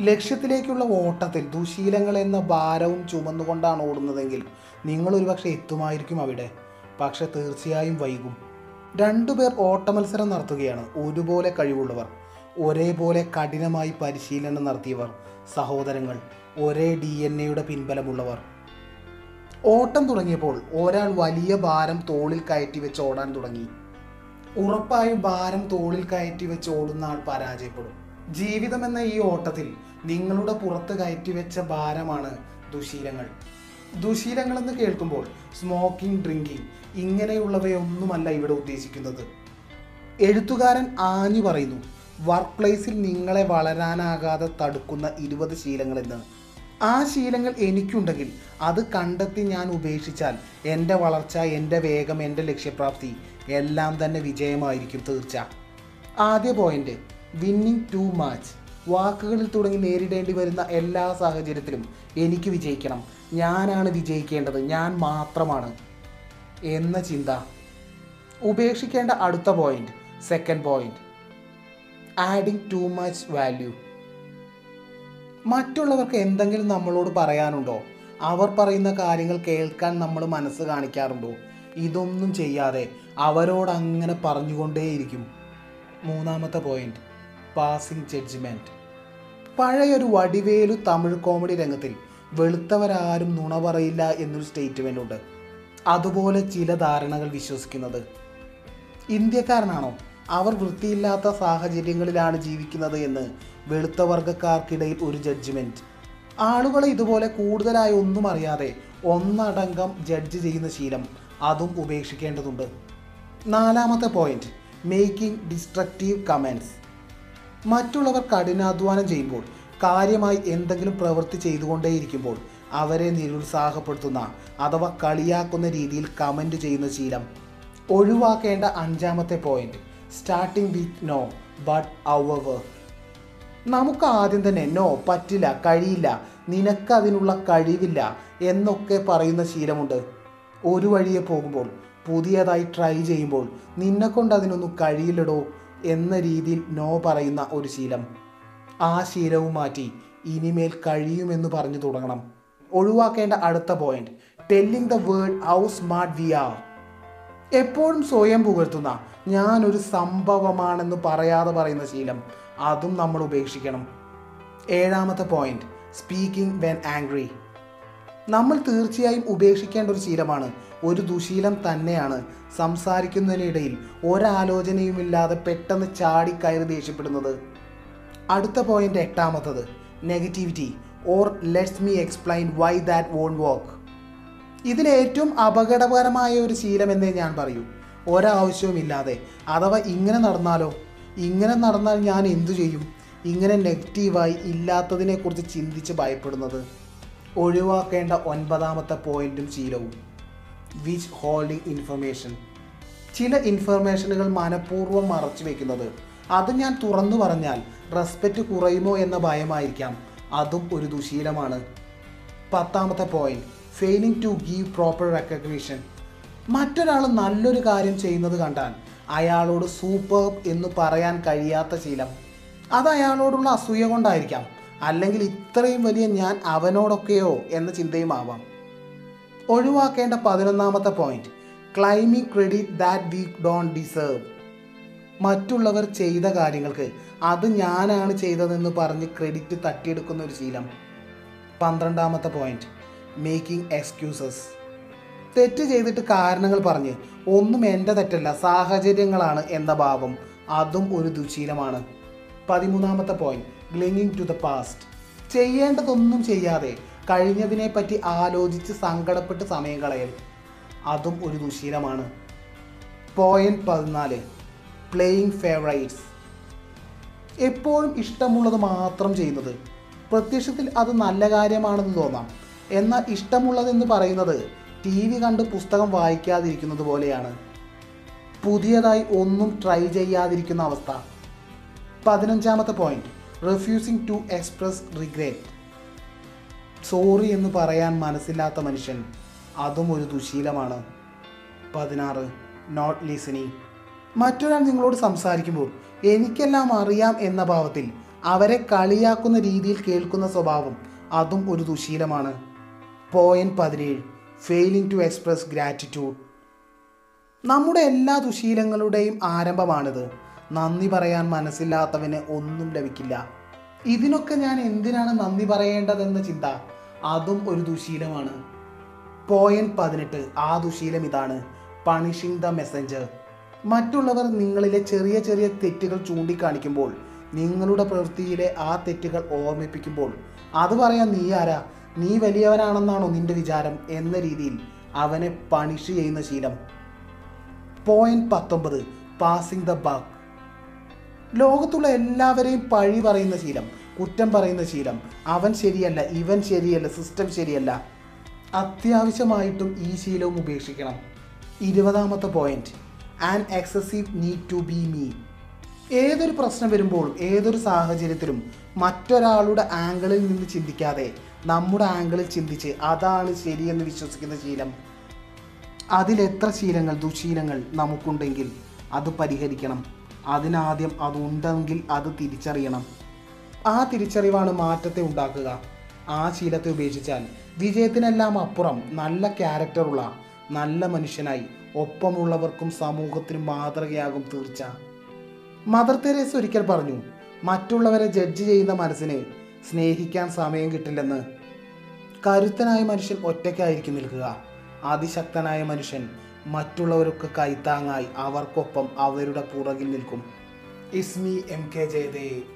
ലക്ഷ്യത്തിലേക്കുള്ള ഓട്ടത്തിൽ ദുശീലങ്ങൾ എന്ന ഭാരവും ചുമന്നുകൊണ്ടാണ് ഓടുന്നതെങ്കിൽ നിങ്ങൾ ഒരുപക്ഷെ എത്തുമായിരിക്കും അവിടെ. പക്ഷെ തീർച്ചയായും വൈകും. രണ്ടുപേർ ഓട്ടമത്സരം നടത്തുകയാണ്. ഒരുപോലെ കഴിവുള്ളവർ ഒരേപോലെ കഠിനമായി പരിശീലനം നടത്തിയവർ സഹോദരങ്ങൾ ഒരേ ഡി എൻ എയുടെ പിൻബലമുള്ളവർ. ഓട്ടം തുടങ്ങിയപ്പോൾ ഒരാൾ വലിയ ഭാരം തോളിൽ കയറ്റി വെച്ച് ഓടാൻ തുടങ്ങി. ഉറപ്പായും ഭാരം തോളിൽ കയറ്റി വെച്ച് ഓടുന്ന ആൾ പരാജയപ്പെടും. ജീവിതം എന്ന ഈ ഓട്ടത്തിൽ നിങ്ങളുടെ പുറത്ത് കയറ്റി വെച്ച ഭാരമാണ് ദുശീലങ്ങൾ. ദുശീലങ്ങൾ എന്ന് കേൾക്കുമ്പോൾ സ്മോക്കിംഗ് ഡ്രിങ്കിങ് ഇങ്ങനെയുള്ളവയൊന്നുമല്ല ഇവിടെ ഉദ്ദേശിക്കുന്നത്. എഴുത്തുകാരൻ ആഞ്ഞു പറയുന്നു വർക്ക് പ്ലേസിൽ നിങ്ങളെ വളരാനാകാതെ തടുക്കുന്ന ഇരുപത് ശീലങ്ങൾ എന്ന് ആ ശീലങ്ങൾ എനിക്കുണ്ടെങ്കിൽ അത് കണ്ടെത്തി ഞാൻ ഉപേക്ഷിച്ചാൽ എന്റെ വളർച്ച എന്റെ വേഗം എന്റെ ലക്ഷ്യപ്രാപ്തി എല്ലാം തന്നെ വിജയമായിരിക്കും തീർച്ച. ആദ്യ പോയിന്റ് വിന്നിങ് ടു മാച്ച് വാക്കുകളിൽ തുടങ്ങി നേരിടേണ്ടി വരുന്ന എല്ലാ സാഹചര്യത്തിലും എനിക്ക് വിജയിക്കണം. ഞാനാണ് വിജയിക്കേണ്ടത്. ഞാൻ മാത്രമാണ്. എന്ന ചിന്ത. ഉപേക്ഷിക്കേണ്ട അടുത്ത point second point adding too much value മറ്റുള്ളവർക്ക് എന്തെങ്കിലും നമ്മളോട് പറയാനുണ്ടോ? അവർ പറയുന്ന കാര്യങ്ങൾ കേൾക്കാൻ നമ്മൾ മനസ്സ് കാണിക്കാറുണ്ടോ? ഇതൊന്നും ചെയ്യാതെ അവരോട് അങ്ങനെ പറഞ്ഞുകൊണ്ടേയിരിക്കും. മൂന്നാമത്തെ പോയിന്റ് പാസിംഗ് ജഡ്ജ്മെന്റ് പഴയൊരു വടിവേലു തമിഴ് കോമഡി രംഗത്തിൽ വെളുത്തവരാരും നുണ പറയില്ല എന്നൊരു സ്റ്റേറ്റ്മെന്റ് ഉണ്ട്. അതുപോലെ ചില ധാരണകൾ വിശ്വസിക്കുന്നത്. ഇന്ത്യക്കാരനാണോ? അവർ വൃത്തിയില്ലാത്ത സാഹചര്യങ്ങളിലാണ് ജീവിക്കുന്നത് എന്ന് വെളുത്ത വർഗക്കാർക്കിടയിൽ ഒരു ജഡ്ജ്മെന്റ് ആളുകളെ ഇതുപോലെ കൂടുതലായി ഒന്നും അറിയാതെ ഒന്നടങ്കം ജഡ്ജ് ചെയ്യുന്ന ശീലം അതും ഉപേക്ഷിക്കേണ്ടതുണ്ട്. നാലാമത്തെ പോയിന്റ് മേക്കിംഗ് ഡിസ്ട്രക്റ്റീവ് കമൻസ് മറ്റുള്ളവർ കഠിനാധ്വാനം ചെയ്യുമ്പോൾ കാര്യമായി എന്തെങ്കിലും പ്രവൃത്തി ചെയ്തുകൊണ്ടേയിരിക്കുമ്പോൾ അവരെ നിരുത്സാഹപ്പെടുത്തുന്ന അഥവാ കളിയാക്കുന്ന രീതിയിൽ കമന്റ് ചെയ്യുന്ന ശീലം. ഒഴിവാക്കേണ്ട അഞ്ചാമത്തെ point starting with no but അവർ നമുക്ക് ആദ്യം തന്നെ നോ പറ്റില്ല കഴിയില്ല നിനക്ക് അതിനുള്ള കഴിവില്ല എന്നൊക്കെ പറയുന്ന ശീലമുണ്ട്. ഒരു വഴിയെ പോകുമ്പോൾ പുതിയതായി ട്രൈ ചെയ്യുമ്പോൾ നിന്നെക്കൊണ്ട് അതിനൊന്നും കഴിയില്ലടോ എന്ന രീതിയിൽ നോ പറയുന്ന ഒരു ശീലം. ആ ശീലവും മാറ്റി ഇനിമേൽ കഴിയുമെന്ന് പറഞ്ഞു തുടങ്ങണം. ഒഴിവാക്കേണ്ട അടുത്ത point telling the world how smart we are എപ്പോഴും സ്വയം പുകഴ്ത്തുന്ന ഞാനൊരു സംഭവമാണെന്ന് പറയാതെ പറയുന്ന ശീലം. അതും നമ്മൾ ഉപേക്ഷിക്കണം. ഏഴാമത്തെ പോയിന്റ് സ്പീക്കിംഗ് വെൻ ആംഗ്രി നമ്മൾ തീർച്ചയായും ഉപേക്ഷിക്കേണ്ട ഒരു ശീലമാണ്. ഒരു ദുശീലം തന്നെയാണ്. സംസാരിക്കുന്നതിനിടയിൽ ഒരാലോചനയുമില്ലാതെ പെട്ടെന്ന് ചാടിക്കയറി ദേഷ്യപ്പെടുന്നത്. അടുത്ത point എട്ടാമത്തത്. Negativity or let's me explain why that won't work ഇതിലേറ്റവും അപകടകരമായ ഒരു ശീലം എന്നേ ഞാൻ പറയൂ. ഒരാവശ്യവുമില്ലാതെ. അഥവാ ഇങ്ങനെ നടന്നാലോ? ഇങ്ങനെ നടന്നാൽ ഞാൻ എന്തു ചെയ്യും? ഇങ്ങനെ നെഗറ്റീവായി ഇല്ലാത്തതിനെക്കുറിച്ച് ചിന്തിച്ച് ഭയപ്പെടുന്നത്. ഒഴിവാക്കേണ്ട ഒൻപതാമത്തെ പോയിന്റും ശീലവും. വിച്ച് ഹോൾഡിംഗ് ഇൻഫർമേഷൻ ചില ഇൻഫർമേഷനുകൾ മനഃപൂർവം മറച്ചു വെക്കുന്നത്. അത് ഞാൻ തുറന്നു പറഞ്ഞാൽ റെസ്പെക്റ്റ് കുറയുമോ എന്ന ഭയമായിരിക്കാം. അതും ഒരു ദുശീലമാണ്. പത്താമത്തെ point failing to give proper recognition മറ്റൊരാൾ നല്ലൊരു കാര്യം ചെയ്യുന്നത് കണ്ടാൽ അയാളോട് സൂപ്പർ എന്ന് പറയാൻ കഴിയാത്ത ശീലം. അത് അയാളോടുള്ള അസൂയ കൊണ്ടായിരിക്കാം. അല്ലെങ്കിൽ ഇത്രയും വലിയ ഞാൻ അവനോടൊക്കെയോ എന്ന ചിന്തയും ആവാം ഒഴിവാക്കേണ്ട പതിനൊന്നാമത്തെ point claiming credit that we don't deserve മറ്റുള്ളവർ ചെയ്ത കാര്യങ്ങൾക്ക് അത് ഞാനാണ് ചെയ്തതെന്ന് പറഞ്ഞ് ക്രെഡിറ്റ് തട്ടിയെടുക്കുന്ന ഒരു ശീലം. പന്ത്രണ്ടാമത്തെ പോയിന്റ് മേക്കിംഗ് എക്സ്ക്യൂസസ് തെറ്റ് ചെയ്തിട്ട് കാരണങ്ങൾ പറഞ്ഞ് ഒന്നും എന്റെ തെറ്റല്ല സാഹചര്യങ്ങളാണ് എന്ന ഭാവം അതും ഒരു ദുശീലമാണ്. പതിമൂന്നാമത്തെ point clinging to the past ചെയ്യേണ്ടതൊന്നും ചെയ്യാതെ കഴിഞ്ഞതിനെ പറ്റി ആലോചിച്ച് സങ്കടപ്പെട്ട് സമയം കളയൽ. അതും ഒരു ദുശീലമാണ്. പോയിന്റ് പതിനാല്. പ്ലേയിങ് ഫേവറൈറ്റ്സ് എപ്പോഴും ഇഷ്ടമുള്ളത് മാത്രം ചെയ്യുന്നത്. പ്രത്യക്ഷത്തിൽ അത് നല്ല കാര്യമാണെന്ന് തോന്നാം. എന്നാൽ ഇഷ്ടമുള്ളതെന്ന് പറയുന്നത് ടി വി കണ്ട് പുസ്തകം വായിക്കാതിരിക്കുന്നത് പോലെയാണ്. പുതിയതായി ഒന്നും ട്രൈ ചെയ്യാതിരിക്കുന്ന അവസ്ഥ. പതിനഞ്ചാമത്തെ point refusing to express regret sorry എന്ന് പറയാൻ മനസ്സില്ലാത്ത മനുഷ്യൻ അതും ഒരു ദുശീലമാണ്. പതിനാറ് നോട്ട് ലിസണിങ് മറ്റൊരാൾ നിങ്ങളോട് സംസാരിക്കുമ്പോൾ എനിക്കെല്ലാം അറിയാം എന്ന ഭാവത്തിൽ അവരെ കളിയാക്കുന്ന രീതിയിൽ കേൾക്കുന്ന സ്വഭാവം അതും ഒരു ദുശീലമാണ്. പോയിന്റ് പതിനേഴ് ഫെയിലിംഗ് ടു എക്സ്പ്രസ് ഗ്രാറ്റിറ്റ്യൂഡ് നമ്മുടെ എല്ലാ ദുശീലങ്ങളുടെയും ആരംഭമാണിത്. നന്ദി പറയാൻ മനസ്സില്ലാത്തവന് ഒന്നും ലഭിക്കില്ല. ഇതിനൊക്കെ ഞാൻ എന്തിനാണ് നന്ദി പറയേണ്ടതെന്ന് ചിന്ത? അതും ഒരു ദുശീലമാണ്. പോയിന്റ് പതിനെട്ട് ആ ദുശീലം ഇതാണ്. പണിഷിംഗ് ദ മെസ്സഞ്ചർ മറ്റുള്ളവർ നിങ്ങളിലെ ചെറിയ ചെറിയ തെറ്റുകൾ ചൂണ്ടിക്കാണിക്കുമ്പോൾ നിങ്ങളുടെ പ്രവൃത്തിയിലെ ആ തെറ്റുകൾ ഓർമ്മിപ്പിക്കുമ്പോൾ അത് പറയാൻ നീ ആരാ? നീ വലിയവനാണെന്നാണോ നിന്റെ വിചാരം എന്ന രീതിയിൽ അവനെ പണിഷ് ചെയ്യുന്ന ശീലം. പോയിന്റ് പത്തൊമ്പത് പാസിംഗ് ദ ബാക്ക് ലോകത്തുള്ള എല്ലാവരെയും പഴി പറയുന്ന ശീലം. കുറ്റം പറയുന്ന ശീലം. അവൻ ശരിയല്ല ഇവൻ ശരിയല്ല സിസ്റ്റം ശരിയല്ല. അത്യാവശ്യമായിട്ടും ഈ ശീലവും ഉപേക്ഷിക്കണം. ഇരുപതാമത്തെ point and excessive need to be me ഏതൊരു പ്രശ്നം വരുമ്പോഴും ഏതൊരു സാഹചര്യത്തിലും മറ്റൊരാളുടെ ആംഗിളിൽ നിന്ന് ചിന്തിക്കാതെ നമ്മുടെ ആംഗിളിൽ ചിന്തിച്ച് അതാണ് ശരിയെന്ന് വിശ്വസിക്കുന്ന ശീലം. അതിലെത്ര ശീലങ്ങൾ ദുശീലങ്ങൾ നമുക്കുണ്ടെങ്കിൽ അത് പരിഹരിക്കണം. അതിനാദ്യം അതുണ്ടെങ്കിൽ അത് തിരിച്ചറിയണം. ആ തിരിച്ചറിവാണ് മാറ്റത്തെ ഉണ്ടാക്കുക. ആ ശീലത്തെ ഉപേക്ഷിച്ചാൽ വിജയത്തിനെല്ലാം അപ്പുറം നല്ല ക്യാരക്ടറുള്ള നല്ല മനുഷ്യനായി ഒപ്പമുള്ളവർക്കും സമൂഹത്തിനും മാതൃകയാകും തീർച്ച. മദർ തെരേസ് ഒരിക്കൽ പറഞ്ഞു മറ്റുള്ളവരെ ജഡ്ജ് ചെയ്യുന്ന മനസ്സിന് സ്നേഹിക്കാൻ സമയം കിട്ടില്ലെന്ന്. കരുത്തനായ മനുഷ്യൻ ഒറ്റയ്ക്കായിരിക്കും നിൽക്കുക. അതിശക്തനായ മനുഷ്യൻ മറ്റുള്ളവരൊക്കെ കൈത്താങ്ങായി അവർക്കൊപ്പം അവരുടെ പുറകിൽ നിൽക്കും. ഇസ്മി എം കെ ജയദേവ്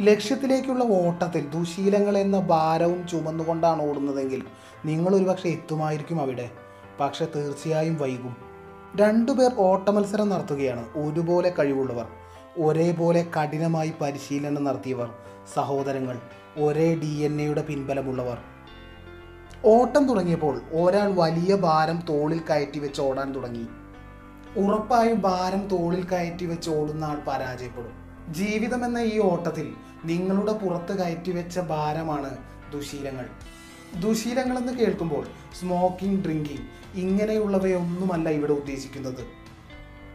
ലക്ഷ്യത്തിലേക്കുള്ള ഓട്ടത്തിൽ ദുശീലങ്ങൾ എന്ന ഭാരവും ചുമന്നുകൊണ്ടാണ് ഓടുന്നതെങ്കിൽ നിങ്ങൾ ഒരുപക്ഷെ എത്തുമായിരിക്കും അവിടെ. പക്ഷെ തീർച്ചയായും വൈകും. രണ്ടുപേർ ഓട്ടമത്സരം നടത്തുകയാണ്. ഒരുപോലെ കഴിവുള്ളവർ ഒരേപോലെ കഠിനമായി പരിശീലനം നടത്തിയവർ സഹോദരങ്ങൾ ഒരേ ഡി എൻ എയുടെ പിൻബലമുള്ളവർ. ഓട്ടം തുടങ്ങിയപ്പോൾ ഒരാൾ വലിയ ഭാരം തോളിൽ കയറ്റി വെച്ച് ഓടാൻ തുടങ്ങി. ഉറപ്പായും ഭാരം തോളിൽ കയറ്റി വെച്ച് ഓടുന്ന ആൾ പരാജയപ്പെടും. ജീവിതം എന്ന ഈ ഓട്ടത്തിൽ നിങ്ങളുടെ പുറത്ത് കയറ്റി വെച്ച ഭാരമാണ് ദുശീലങ്ങൾ. എന്ന് കേൾക്കുമ്പോൾ സ്മോക്കിംഗ് ഡ്രിങ്കിങ് ഇങ്ങനെയുള്ളവയൊന്നുമല്ല ഇവിടെ ഉദ്ദേശിക്കുന്നത്.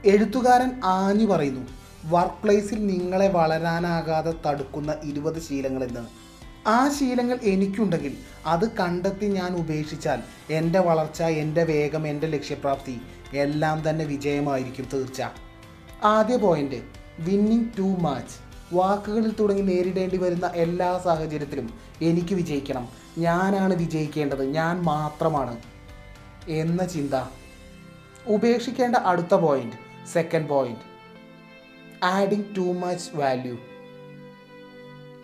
എഴുത്തുകാരൻ ആഞ്ഞു പറയുന്നു വർക്ക് പ്ലേസിൽ നിങ്ങളെ വളരാനാകാതെ തടുക്കുന്ന ഇരുപത് ശീലങ്ങളെന്ന്. ആ ശീലങ്ങൾ എനിക്കുണ്ടെങ്കിൽ അത് കണ്ടെത്തി ഞാൻ ഉപേക്ഷിച്ചാൽ എന്റെ വളർച്ച എന്റെ വേഗം എന്റെ ലക്ഷ്യപ്രാപ്തി എല്ലാം തന്നെ വിജയമായിരിക്കും തീർച്ച. ആദ്യ പോയിന്റ് വിന്നിങ് ടു മാച്ച് വാക്കുകളിൽ തുടങ്ങി നേരിടേണ്ടി വരുന്ന എല്ലാ സാഹചര്യത്തിലും എനിക്ക് വിജയിക്കണം. ഞാനാണ് വിജയിക്കേണ്ടത്. ഞാൻ മാത്രമാണ് എന്ന ചിന്ത. ഉപേക്ഷിക്കേണ്ട അടുത്ത point second point adding too much value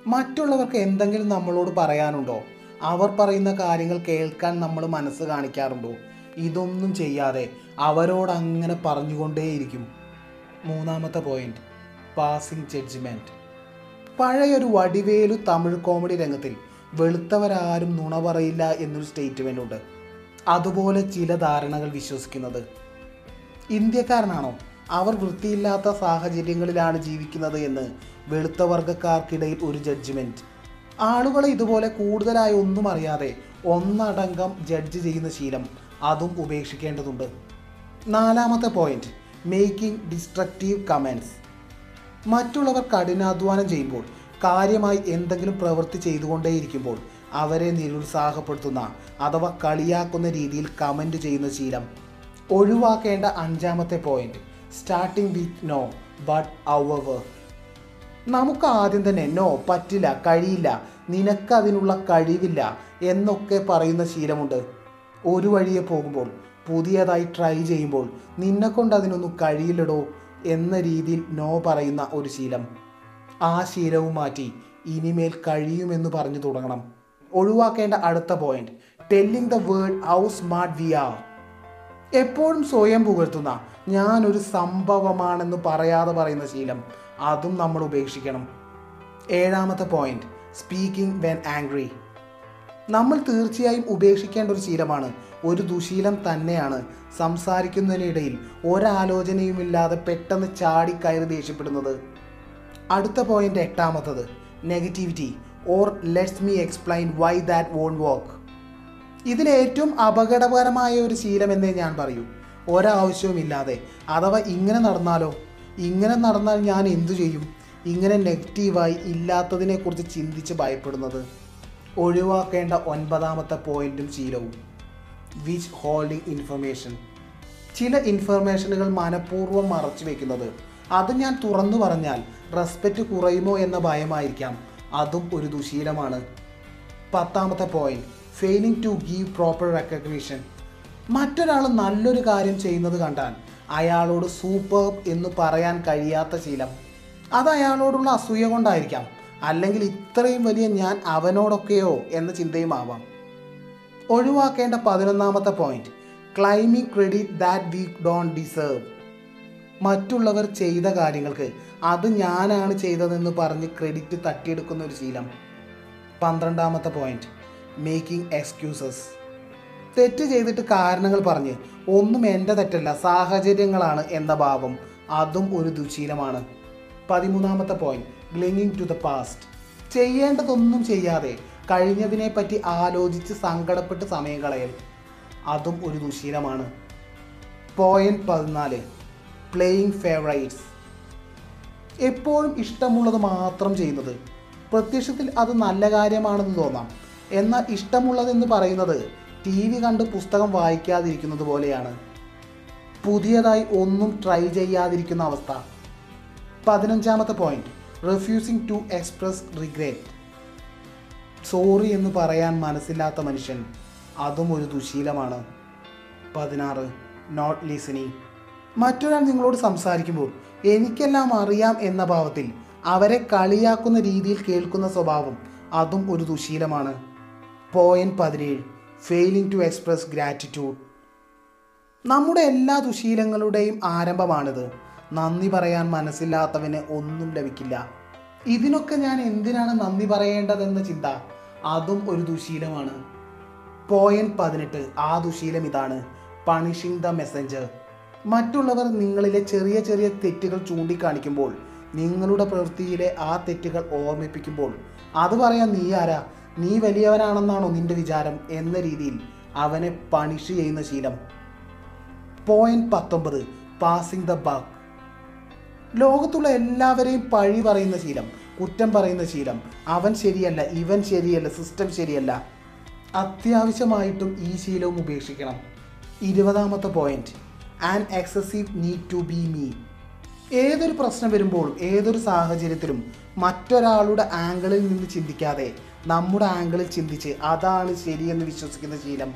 മറ്റുള്ളവർക്ക് എന്തെങ്കിലും നമ്മളോട് പറയാനുണ്ടോ? അവർ പറയുന്ന കാര്യങ്ങൾ കേൾക്കാൻ നമ്മൾ മനസ്സ് കാണിക്കാറുണ്ടോ? ഇതൊന്നും ചെയ്യാതെ അവരോട് അങ്ങനെ പറഞ്ഞുകൊണ്ടേയിരിക്കും. മൂന്നാമത്തെ പോയിന്റ് പാസിംഗ് ജഡ്ജ്മെന്റ് പഴയൊരു വടിവേലു തമിഴ് കോമഡി രംഗത്തിൽ വെളുത്തവരാരും നുണ പറയില്ല എന്നൊരു സ്റ്റേറ്റ്മെന്റ് ഉണ്ട്. അതുപോലെ ചില ധാരണകൾ വിശ്വസിക്കുന്നത്. ഇന്ത്യക്കാരനാണോ? അവർ വൃത്തിയില്ലാത്ത സാഹചര്യങ്ങളിലാണ് ജീവിക്കുന്നത് എന്ന് വെളുത്ത വർഗക്കാർക്കിടയിൽ ഒരു ജഡ്ജ്മെന്റ് ആളുകളെ ഇതുപോലെ കൂടുതലായി ഒന്നും അറിയാതെ ഒന്നടങ്കം ജഡ്ജ് ചെയ്യുന്ന ശീലം അതും ഉപേക്ഷിക്കേണ്ടതുണ്ട്. നാലാമത്തെ പോയിന്റ് മേക്കിംഗ് ഡിസ്ട്രക്റ്റീവ് കമൻസ് മറ്റുള്ളവർ കഠിനാധ്വാനം ചെയ്യുമ്പോൾ കാര്യമായി എന്തെങ്കിലും പ്രവൃത്തി ചെയ്തുകൊണ്ടേയിരിക്കുമ്പോൾ അവരെ നിരുത്സാഹപ്പെടുത്തുന്ന അഥവാ കളിയാക്കുന്ന രീതിയിൽ കമന്റ് ചെയ്യുന്ന ശീലം. ഒഴിവാക്കേണ്ട അഞ്ചാമത്തെ point starting with no but അവർ നമുക്ക് ആദ്യം തന്നെ നോ പറ്റില്ല കഴിയില്ല നിനക്ക് അതിനുള്ള കഴിവില്ല എന്നൊക്കെ പറയുന്ന ശീലമുണ്ട്. ഒരു വഴിയെ പോകുമ്പോൾ പുതിയതായി ട്രൈ ചെയ്യുമ്പോൾ നിന്നെക്കൊണ്ട് അതിനൊന്നും കഴിയില്ലടോ എന്ന രീതിയിൽ നോ പറയുന്ന ഒരു ശീലം. ആ ശീലവും മാറ്റി ഇനിമേൽ കഴിയുമെന്ന് പറഞ്ഞു തുടങ്ങണം. ഒഴിവാക്കേണ്ട അടുത്ത point telling the world how smart we are എപ്പോഴും സ്വയം പുകഴ്ത്തുന്ന ഞാനൊരു സംഭവമാണെന്ന് പറയാതെ പറയുന്ന ശീലം. അതും നമ്മൾ ഉപേക്ഷിക്കണം. ഏഴാമത്തെ പോയിന്റ് സ്പീക്കിംഗ് വെൻ ആംഗ്രി നമ്മൾ തീർച്ചയായും ഉപേക്ഷിക്കേണ്ട ഒരു ശീലമാണ്. ഒരു ദുശീലം തന്നെയാണ്. സംസാരിക്കുന്നതിനിടയിൽ ഒരാലോചനയുമില്ലാതെ പെട്ടെന്ന് ചാടിക്കയറി ദേഷ്യപ്പെടുന്നത്. അടുത്ത point എട്ടാമത്തത്. Negativity or let's me explain why that won't work ഇതിലേറ്റവും അപകടകരമായ ഒരു ശീലമെന്നേ ഞാൻ പറയൂ. ഒരാവശ്യവുമില്ലാതെ. അഥവാ ഇങ്ങനെ നടന്നാലോ? ഇങ്ങനെ നടന്നാൽ ഞാൻ എന്തു ചെയ്യും? ഇങ്ങനെ നെഗറ്റീവായി ഇല്ലാത്തതിനെക്കുറിച്ച് ചിന്തിച്ച് ഭയപ്പെടുന്നത്. ഒഴിവാക്കേണ്ട ഒൻപതാമത്തെ പോയിന്റും ശീലവും. വിച്ച് ഹോൾഡിംഗ് ഇൻഫർമേഷൻ ചില ഇൻഫർമേഷനുകൾ മനഃപൂർവം മറച്ചു വെക്കുന്നത്. അത് ഞാൻ തുറന്നു പറഞ്ഞാൽ റെസ്പെക്റ്റ് കുറയുമോ എന്ന ഭയമായിരിക്കാം. അതും ഒരു ദുശീലമാണ്. പത്താമത്തെ point failing to give proper recognition മറ്റൊരാൾ നല്ലൊരു കാര്യം ചെയ്യുന്നത് കണ്ടാൽ അയാളോട് സൂപ്പർ എന്ന് പറയാൻ കഴിയാത്ത ശീലം. അത് അയാളോടുള്ള അസൂയ കൊണ്ടായിരിക്കാം. അല്ലെങ്കിൽ ഇത്രയും വലിയ ഞാൻ അവനോടൊക്കെയോ എന്ന ചിന്തയുമാവാം ഒഴിവാക്കേണ്ട പതിനൊന്നാമത്തെ point claiming credit that we don't deserve മറ്റുള്ളവർ ചെയ്ത കാര്യങ്ങൾക്ക് അത് ഞാനാണ് ചെയ്തതെന്ന് പറഞ്ഞ് ക്രെഡിറ്റ് തട്ടിയെടുക്കുന്ന ഒരു ശീലം. പന്ത്രണ്ടാമത്തെ പോയിന്റ് മേക്കിംഗ് എക്സ്ക്യൂസസ് തെറ്റ് ചെയ്തിട്ട് കാരണങ്ങൾ പറഞ്ഞ് ഒന്നും എന്റെ തെറ്റല്ല സാഹചര്യങ്ങളാണ് എന്ന ഭാവം. അതും ഒരു ദുശീലമാണ്. പതിമൂന്നാമത്തെ point clinging to the past ചെയ്യേണ്ടതൊന്നും ചെയ്യാതെ കഴിഞ്ഞതിനെ പറ്റി ആലോചിച്ച് സങ്കടപ്പെട്ട് സമയം കളയൽ. അതും ഒരു ദുശീലമാണ്. പോയിന്റ് പതിനാല്. പ്ലേയിങ് ഫേവറൈറ്റ്സ് എപ്പോഴും ഇഷ്ടമുള്ളത് മാത്രം ചെയ്യുന്നത്. പ്രത്യക്ഷത്തിൽ അത് നല്ല കാര്യമാണെന്ന് തോന്നാം. എന്നാൽ ഇഷ്ടമുള്ളതെന്ന് പറയുന്നത് ടി വി കണ്ട് പുസ്തകം വായിക്കാതിരിക്കുന്നത് പോലെയാണ്. പുതിയതായി ഒന്നും ട്രൈ ചെയ്യാതിരിക്കുന്ന അവസ്ഥ. പതിനഞ്ചാമത്തെ point refusing to express regret sorry എന്ന് പറയാൻ മനസ്സില്ലാത്ത മനുഷ്യൻ. അതും ഒരു ദുശീലമാണ്. പതിനാറ്. നോട്ട് ലിസണിങ് മറ്റൊരാൾ നിങ്ങളോട് സംസാരിക്കുമ്പോൾ എനിക്കെല്ലാം അറിയാം എന്ന ഭാവത്തിൽ അവരെ കളിയാക്കുന്ന രീതിയിൽ കേൾക്കുന്ന സ്വഭാവം അതും ഒരു ദുശീലമാണ്. പോയിന്റ് പതിനേഴ്. ഫെയിലിംഗ് ടു എക്സ്പ്രസ് ഗ്രാറ്റിറ്റ്യൂഡ് നമ്മുടെ എല്ലാ ദുശീലങ്ങളുടെയും ആരംഭമാണിത്. നന്ദി പറയാൻ മനസ്സില്ലാത്തവന് ഒന്നും ലഭിക്കില്ല. ഇതിനൊക്കെ ഞാൻ എന്തിനാണ് നന്ദി പറയേണ്ടതെന്ന ചിന്ത? അതും ഒരു ദുശീലമാണ്. പോയിന്റ് പതിനെട്ട്. ആ ദുശീലം ഇതാണ്. പണിഷിംഗ് ദ മെസ്സഞ്ചർ മറ്റുള്ളവർ നിങ്ങളിലെ ചെറിയ ചെറിയ തെറ്റുകൾ ചൂണ്ടിക്കാണിക്കുമ്പോൾ നിങ്ങളുടെ പ്രവൃത്തിയിലെ ആ തെറ്റുകൾ ഓർമ്മിപ്പിക്കുമ്പോൾ അത് പറയാൻ നീ ആരാ? നീ വലിയവനാണെന്നാണോ നിന്റെ വിചാരം എന്ന രീതിയിൽ അവനെ പണിഷ് ചെയ്യുന്ന ശീലം. പോയിന്റ് പത്തൊമ്പത്. പാസിംഗ് ദ ബഗ് ലോകത്തുള്ള എല്ലാവരെയും പഴി പറയുന്ന ശീലം കുറ്റം പറയുന്ന ശീലം. അവൻ ശരിയല്ല ഇവൻ ശരിയല്ല സിസ്റ്റം ശരിയല്ല. അത്യാവശ്യമായിട്ടും ഈ ശീലവും ഉപേക്ഷിക്കണം. ഇരുപതാമത്തെ point and excessive need to be me ഏതൊരു പ്രശ്നം വരുമ്പോഴും ഏതൊരു സാഹചര്യത്തിലും മറ്റൊരാളുടെ ആംഗിളിൽ നിന്ന് ചിന്തിക്കാതെ നമ്മുടെ ആംഗിളിൽ ചിന്തിച്ച് അതാണ് ശരിയെന്ന് വിശ്വസിക്കുന്ന ശീലം.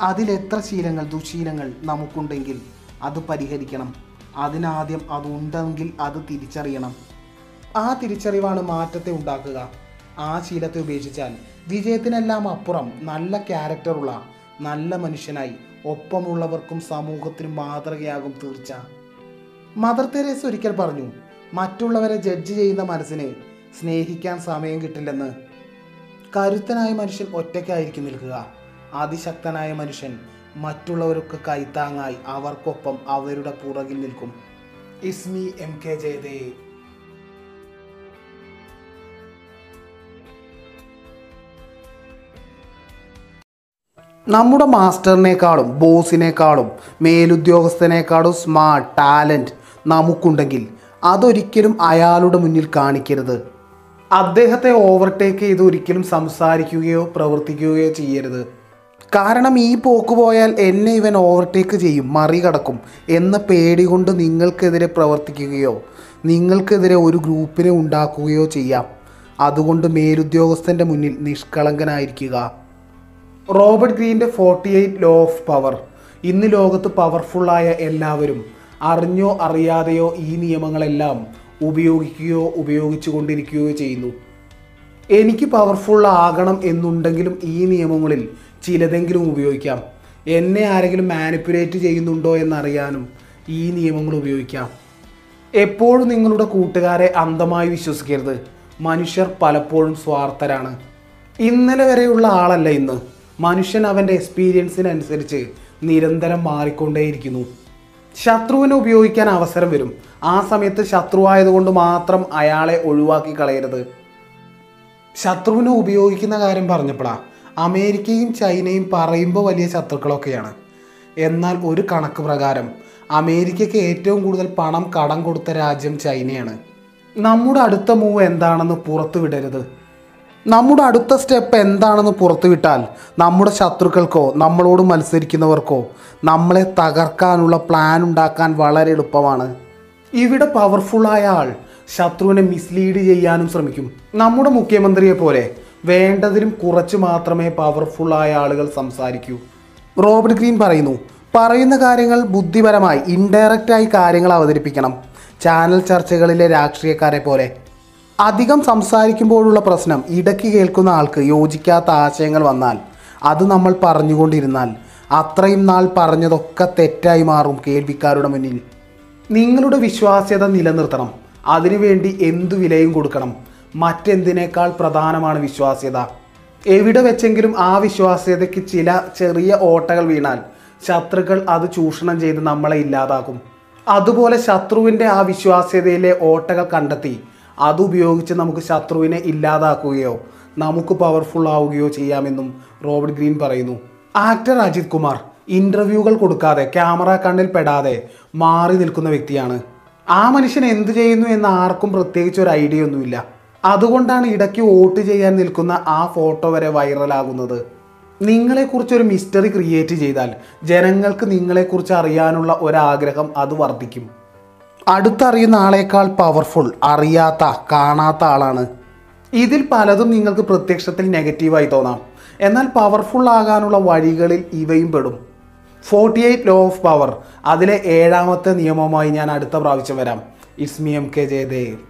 അതിലെത്ര ശീലങ്ങൾ ദുശീലങ്ങൾ നമുക്കുണ്ടെങ്കിൽ അത് പരിഹരിക്കണം. അതിനാദ്യം അതുണ്ടെങ്കിൽ അത് തിരിച്ചറിയണം. ആ തിരിച്ചറിവാണ് മാറ്റത്തെ ഉണ്ടാക്കുക. ആ ശീലത്തെ ഉപേക്ഷിച്ചാൽ വിജയത്തിനെല്ലാം അപ്പുറം നല്ല ക്യാരക്ടറുള്ള നല്ല മനുഷ്യനായി ഒപ്പമുള്ളവർക്കും സമൂഹത്തിനും മാതൃകയാകും തീർച്ച. മദർ തെരേസ ഒരിക്കൽ പറഞ്ഞു മറ്റുള്ളവരെ ജഡ്ജ് ചെയ്യുന്ന മനസ്സിന് സ്നേഹിക്കാൻ സമയം കിട്ടില്ലെന്ന്. കരുത്തനായ മനുഷ്യൻ ഒറ്റയ്ക്കായിരിക്കും നിൽക്കുക. അതിശക്തനായ മനുഷ്യൻ മറ്റുള്ളവർക്ക് കൈത്താങ്ങായി അവർക്കൊപ്പം അവരുടെ പുറകിൽ നിൽക്കും. ഇസ്മി എം കെ ജയദേവ് നമ്മുടെ മാസ്റ്ററിനേക്കാളും ബോസിനേക്കാളും മേലുദ്യോഗസ്ഥനേക്കാളും സ്മാർട്ട് ടാലന്റ് നമുക്കുണ്ടെങ്കിൽ അതൊരിക്കലും അയാളുടെ മുന്നിൽ കാണിക്കരുത്. അദ്ദേഹത്തെ ഓവർടേക്ക് ചെയ്ത് ഒരിക്കലും സംസാരിക്കുകയോ പ്രവർത്തിക്കുകയോ ചെയ്യരുത്. കാരണം ഈ പോക്ക് പോയാൽ എന്നെ ഇവൻ ഓവർടേക്ക് ചെയ്യും മറികടക്കും എന്ന പേടി കൊണ്ട് നിങ്ങൾക്കെതിരെ പ്രവർത്തിക്കുകയോ നിങ്ങൾക്കെതിരെ ഒരു ഗ്രൂപ്പിനെ ഉണ്ടാക്കുകയോ ചെയ്യാം. അതുകൊണ്ട് മേലുദ്യോഗസ്ഥന്റെ മുന്നിൽ നിഷ്കളങ്കനായിരിക്കുക. Robert ഗ്രീന്റെ forty eight law of power ഇന്ന് ലോകത്ത് പവർഫുള്ളായ എല്ലാവരും അറിഞ്ഞോ അറിയാതെയോ ഈ നിയമങ്ങളെല്ലാം ഉപയോഗിക്കുകയോ ഉപയോഗിച്ചു കൊണ്ടിരിക്കുകയോ ചെയ്യുന്നു. എനിക്ക് പവർഫുൾ ആകണം എന്നുണ്ടെങ്കിലും ഈ നിയമങ്ങളിൽ ചിലതെങ്കിലും ഉപയോഗിക്കാം. എന്നെ ആരെങ്കിലും മാനിപ്പുലേറ്റ് ചെയ്യുന്നുണ്ടോ എന്നറിയാനും ഈ നിയമങ്ങൾ ഉപയോഗിക്കാം. എപ്പോഴും നിങ്ങളുടെ കൂട്ടുകാരെ അന്ധമായി വിശ്വസിക്കരുത്. മനുഷ്യർ പലപ്പോഴും സ്വാർത്ഥരാണ്. ഇന്നലെ വരെയുള്ള ആളല്ല ഇന്ന്. മനുഷ്യൻ അവന്റെ എക്സ്പീരിയൻസിനനുസരിച്ച് നിരന്തരം മാറിക്കൊണ്ടേയിരിക്കുന്നു. ശത്രുവിനെ ഉപയോഗിക്കാൻ അവസരം വരും. ആ സമയത്ത് ശത്രുവായതുകൊണ്ട് മാത്രം അയാളെ ഒഴിവാക്കി കളയരുത്. ശത്രുവിനെ ഉപയോഗിക്കുന്ന കാര്യം പറഞ്ഞപ്പോഴാ അമേരിക്കയും ചൈനയും പറയുമ്പോൾ വലിയ ശത്രുക്കളൊക്കെയാണ്. എന്നാൽ ഒരു കണക്ക് പ്രകാരം അമേരിക്കയ്ക്ക് ഏറ്റവും കൂടുതൽ പണം കടം കൊടുത്ത രാജ്യം ചൈനയാണ്. നമ്മുടെ അടുത്ത മൂവ് എന്താണെന്ന് പുറത്തുവിടരുത് നമ്മുടെ അടുത്ത സ്റ്റെപ്പ് എന്താണെന്ന് പുറത്തുവിട്ടാൽ നമ്മുടെ ശത്രുക്കൾക്കോ നമ്മളോട് മത്സരിക്കുന്നവർക്കോ നമ്മളെ തകർക്കാനുള്ള പ്ലാൻ ഉണ്ടാക്കാൻ വളരെ എളുപ്പമാണ്. ഇവിടെ പവർഫുള്ളായ ആൾ ശത്രുവിനെ മിസ്ലീഡ് ചെയ്യാനും ശ്രമിക്കും. നമ്മുടെ മുഖ്യമന്ത്രിയെ പോലെ വേണ്ടതിലും കുറച്ച് മാത്രമേ പവർഫുള്ളായ ആളുകൾ സംസാരിക്കൂ. റോബർട്ട് ഗ്രീൻ പറയുന്നു പറയുന്ന കാര്യങ്ങൾ ബുദ്ധിപരമായി ഇൻഡയറക്റ്റായി കാര്യങ്ങൾ അവതരിപ്പിക്കണം. ചാനൽ ചർച്ചകളിലെ രാഷ്ട്രീയക്കാരെ പോലെ. അധികം സംസാരിക്കുമ്പോഴുള്ള പ്രശ്നം ഇടയ്ക്ക് കേൾക്കുന്ന ആൾക്ക് യോജിക്കാത്ത ആശയങ്ങൾ വന്നാൽ അത് നമ്മൾ പറഞ്ഞുകൊണ്ടിരുന്നാൽ അത്രയും നാൾ പറഞ്ഞതൊക്കെ തെറ്റായി മാറും കേൾവിക്കാരുടെ മുന്നിൽ. നിങ്ങളുടെ വിശ്വാസ്യത നിലനിർത്തണം. അതിനുവേണ്ടി എന്തു വിലയും കൊടുക്കണം. മറ്റെന്തിനേക്കാൾ പ്രധാനമാണ് വിശ്വാസ്യത? എവിടെ വെച്ചെങ്കിലും ആ വിശ്വാസ്യതയ്ക്ക് ചില ചെറിയ ഓട്ടകൾ വീണാൽ ശത്രുക്കൾ അത് ചൂഷണം ചെയ്ത് നമ്മളെ ഇല്ലാതാക്കും. അതുപോലെ ശത്രുവിന്റെ ആ വിശ്വാസ്യതയിലെ ഓട്ടകൾ കണ്ടെത്തി അതുപയോഗിച്ച് നമുക്ക് ശത്രുവിനെ ഇല്ലാതാക്കുകയോ നമുക്ക് പവർഫുൾ ആവുകയോ ചെയ്യാമെന്നും റോബർട്ട് ഗ്രീൻ പറയുന്നു. ആക്ടർ അജിത് കുമാർ ഇന്റർവ്യൂകൾ കൊടുക്കാതെ ക്യാമറ കണ്ണിൽ പെടാതെ മാറി നിൽക്കുന്ന വ്യക്തിയാണ്. ആ മനുഷ്യൻ എന്ത് ചെയ്യുന്നു എന്ന് ആർക്കും പ്രത്യേകിച്ച് ഒരു ഐഡിയ ഒന്നുമില്ല. അതുകൊണ്ടാണ് ഇടയ്ക്ക് വോട്ട് ചെയ്യാൻ നിൽക്കുന്ന ആ ഫോട്ടോ വരെ വൈറലാകുന്നത്. നിങ്ങളെക്കുറിച്ച് ഒരു മിസ്റ്ററി ക്രിയേറ്റ് ചെയ്താൽ ജനങ്ങൾക്ക് നിങ്ങളെക്കുറിച്ച് അറിയാനുള്ള ഒരാഗ്രഹം അത് വർദ്ധിക്കും. അടുത്തറിയുന്ന ആളേക്കാൾ പവർഫുൾ അറിയാത്ത കാണാത്ത ആളാണ്. ഇതിൽ പലതും നിങ്ങൾക്ക് പ്രത്യക്ഷത്തിൽ നെഗറ്റീവായി തോന്നാം. എന്നാൽ പവർഫുൾ ആകാനുള്ള വഴികളിൽ ഇവയും പെടും. Forty eight law of power അതിലെ ഏഴാമത്തെ നിയമവുമായി ഞാൻ അടുത്ത പ്രാവശ്യം വരാം. ഇസ്മി എം കെ ജയദേവ്